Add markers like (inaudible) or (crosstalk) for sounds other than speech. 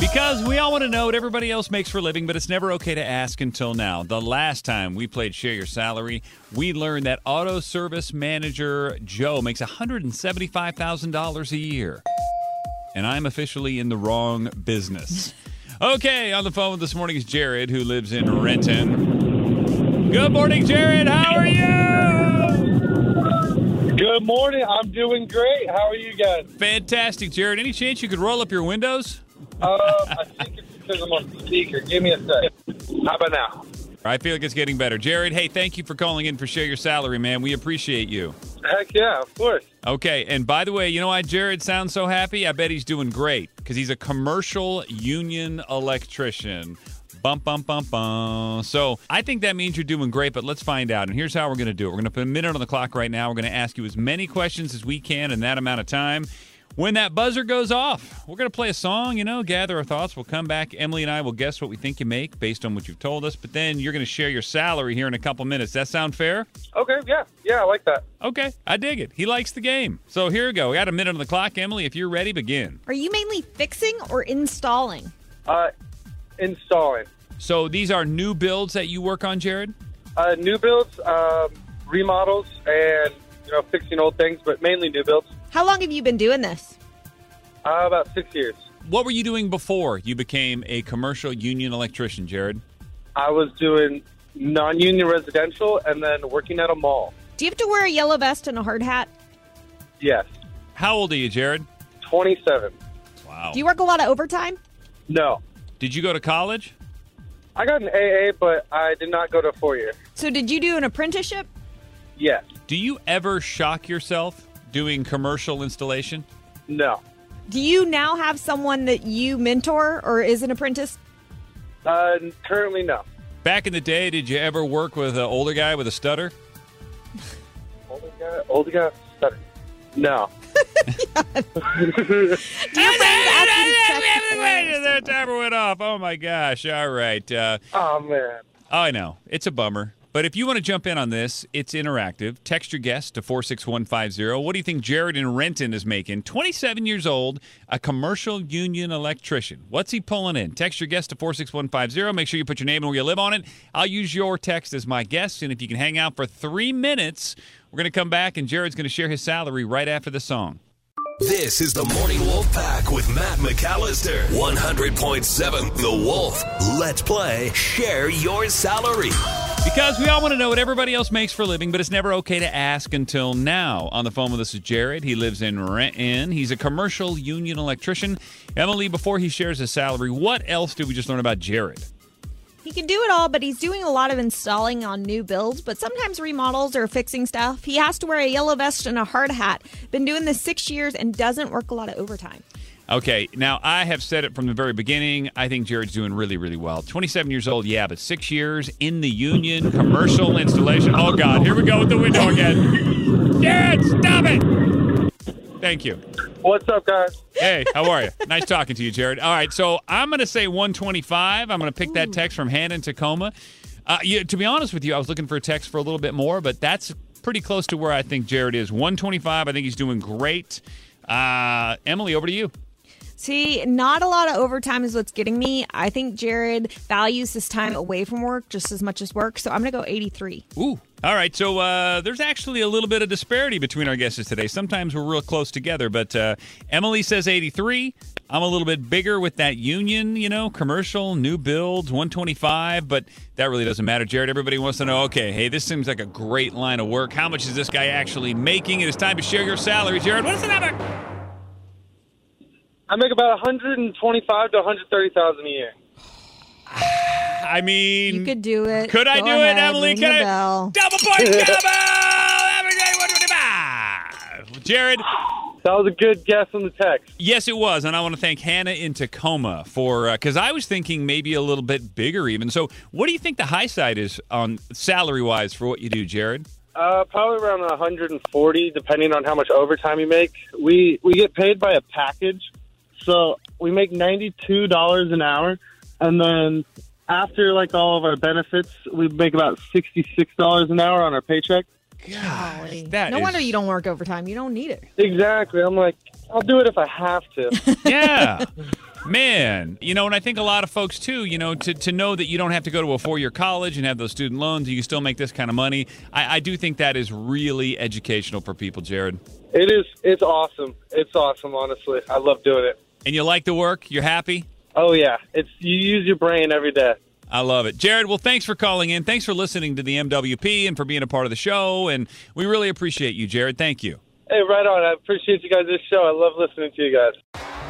Because we all want to know what everybody else makes for a living, but it's never okay to ask until now. The last time we played Share Your Salary, we learned that auto service manager Joe makes $175,000 a year. And I'm officially in the wrong business. (laughs) Okay, on the phone this morning is Jared, who lives in Renton. Good morning, Jared. How are you? Good morning. I'm doing great. How are you guys? Fantastic, Jared. Any chance you could roll up your windows? Um, I think it's because I'm on speaker. Give me a sec. How about now? I feel like it's getting better. Jared, hey, thank you for calling in for Share Your Salary, man. We appreciate you. Heck yeah, of course. Okay, and by the way, you know why Jared sounds so happy? I bet he's doing great because he's a commercial union electrician. Bum, bum, bum, bum. So I think that means you're doing great, but let's find out. And here's how we're going to do it. We're going to put a minute on the clock right now. We're going to ask you as many questions as we can in that amount of time. When that buzzer goes off, we're going to play a song, you know, gather our thoughts. We'll come back. Emily and I will guess what we think you make based on what you've told us, but then you're going to share your salary here in a couple minutes. That sound fair? Okay, yeah, yeah, I like that. Okay, I dig it. He likes the game. So here we go. We got a minute on the clock. Emily, if you're ready, begin. Are you mainly fixing or installing? Uh, installing. So these are new builds that you work on, Jared? Uh, new builds, um, remodels, and you know, fixing old things, but mainly new builds. How long have you been doing this? Uh, about six years. What were you doing before you became a commercial union electrician, Jared? I was doing non-union residential and then working at a mall. Do you have to wear a yellow vest and a hard hat? Yes, How old are you, Jared? 27. Wow. Do you work a lot of overtime? No, Did you go to college? I got an AA, but I did not go to four year. So did you do an apprenticeship? Yes, Do you ever shock yourself doing commercial installation? no. Do you now have someone that you mentor or is an apprentice? Uh, currently, no. Back in the day, did you ever work with an older guy with a stutter? (laughs) Older guy, older guy, stutter. No. (laughs) Do your friends ask you to check the flares? that timer went off. Oh my gosh! All right. Uh, Oh man. I know it's a bummer, but if you want to jump in on this, it's interactive. Text your guest to four six one five zero. What do you think Jared in Renton is making? Twenty seven years old, a commercial union electrician. What's he pulling in? Text your guest to four six one five zero. Make sure you put your name and where you live on it. I'll use your text as my guest, and if you can hang out for three minutes, we're going to come back and Jared's going to share his salary right after the song. This is the Morning Wolf Pack with Matt McAllister. 100.7 The Wolf. Let's play Share Your Salary. Because we all want to know what everybody else makes for a living, but it's never okay to ask until now. On the phone with us is Jared. He lives in Renton. He's a commercial union electrician. Emily, before he shares his salary, what else did we just learn about Jared? He can do it all, but he's doing a lot of installing on new builds, but sometimes remodels or fixing stuff. He has to wear a yellow vest and a hard hat. Been doing this six years and doesn't work a lot of overtime. Okay, now I have said it from the very beginning. I think Jared's doing really, really well. 27 years old, yeah, but six years in the union, commercial installation. Oh, God, here we go with the window again. Jared, stop it! Thank you. What's up, guys? Hey, how are you? nice talking to you, Jared. All right, so I'm going to say 125. I'm going to pick that text from Hannah in Tacoma. Uh, you, to be honest with you, I was looking for a text for a little bit more, but that's pretty close to where I think Jared is. 125. I think he's doing great. Uh, Emily, over to you. See, not a lot of overtime is what's getting me. I think Jared values his time away from work just as much as work, so I'm going to go 83. Ooh. All right, so uh, there's actually a little bit of disparity between our guesses today. Sometimes we're real close together, but uh, Emily says 83. I'm a little bit bigger with that union, you know, commercial, new builds, 125, but that really doesn't matter, Jared. Everybody wants to know, okay, hey, this seems like a great line of work. How much is this guy actually making? It is time to share your salary, Jared. What is the number? I make about 125 to 130,000 a year. (sighs) I mean, You could do it. Could I do ahead, it, Emily? ring Can the I? bell. Double point (laughs) double! Have a great 125. Jared, That was a good guess on the text. yes, it was, and I want to thank Hannah in Tacoma for because I was thinking maybe a little bit bigger even. So, what do you think the high side is on salary wise for what you do, Jared? Uh, probably around 140, depending on how much overtime you make. We we get paid by a package, so we make $92 an hour, and then after like all of our benefits, we make about $66 an hour on our paycheck. Golly. that no is- wonder you don't work overtime. You don't need it. Exactly. I'm like, I'll do it if I have to. (laughs) Yeah. Man, you know, and I think a lot of folks too, you know, to, to know that you don't have to go to a four year college and have those student loans, you can still make this kind of money. I, I do think that is really educational for people, Jared. it is. It's awesome. It's awesome. Honestly, I love doing it. And you like the work? You're happy? Oh yeah, it's you use your brain every day. I love it. Jared, well, thanks for calling in. Thanks for listening to the MWP and for being a part of the show. And we really appreciate you, Jared. Thank you. Hey, right on. I appreciate you guys' this show. I love listening to you guys.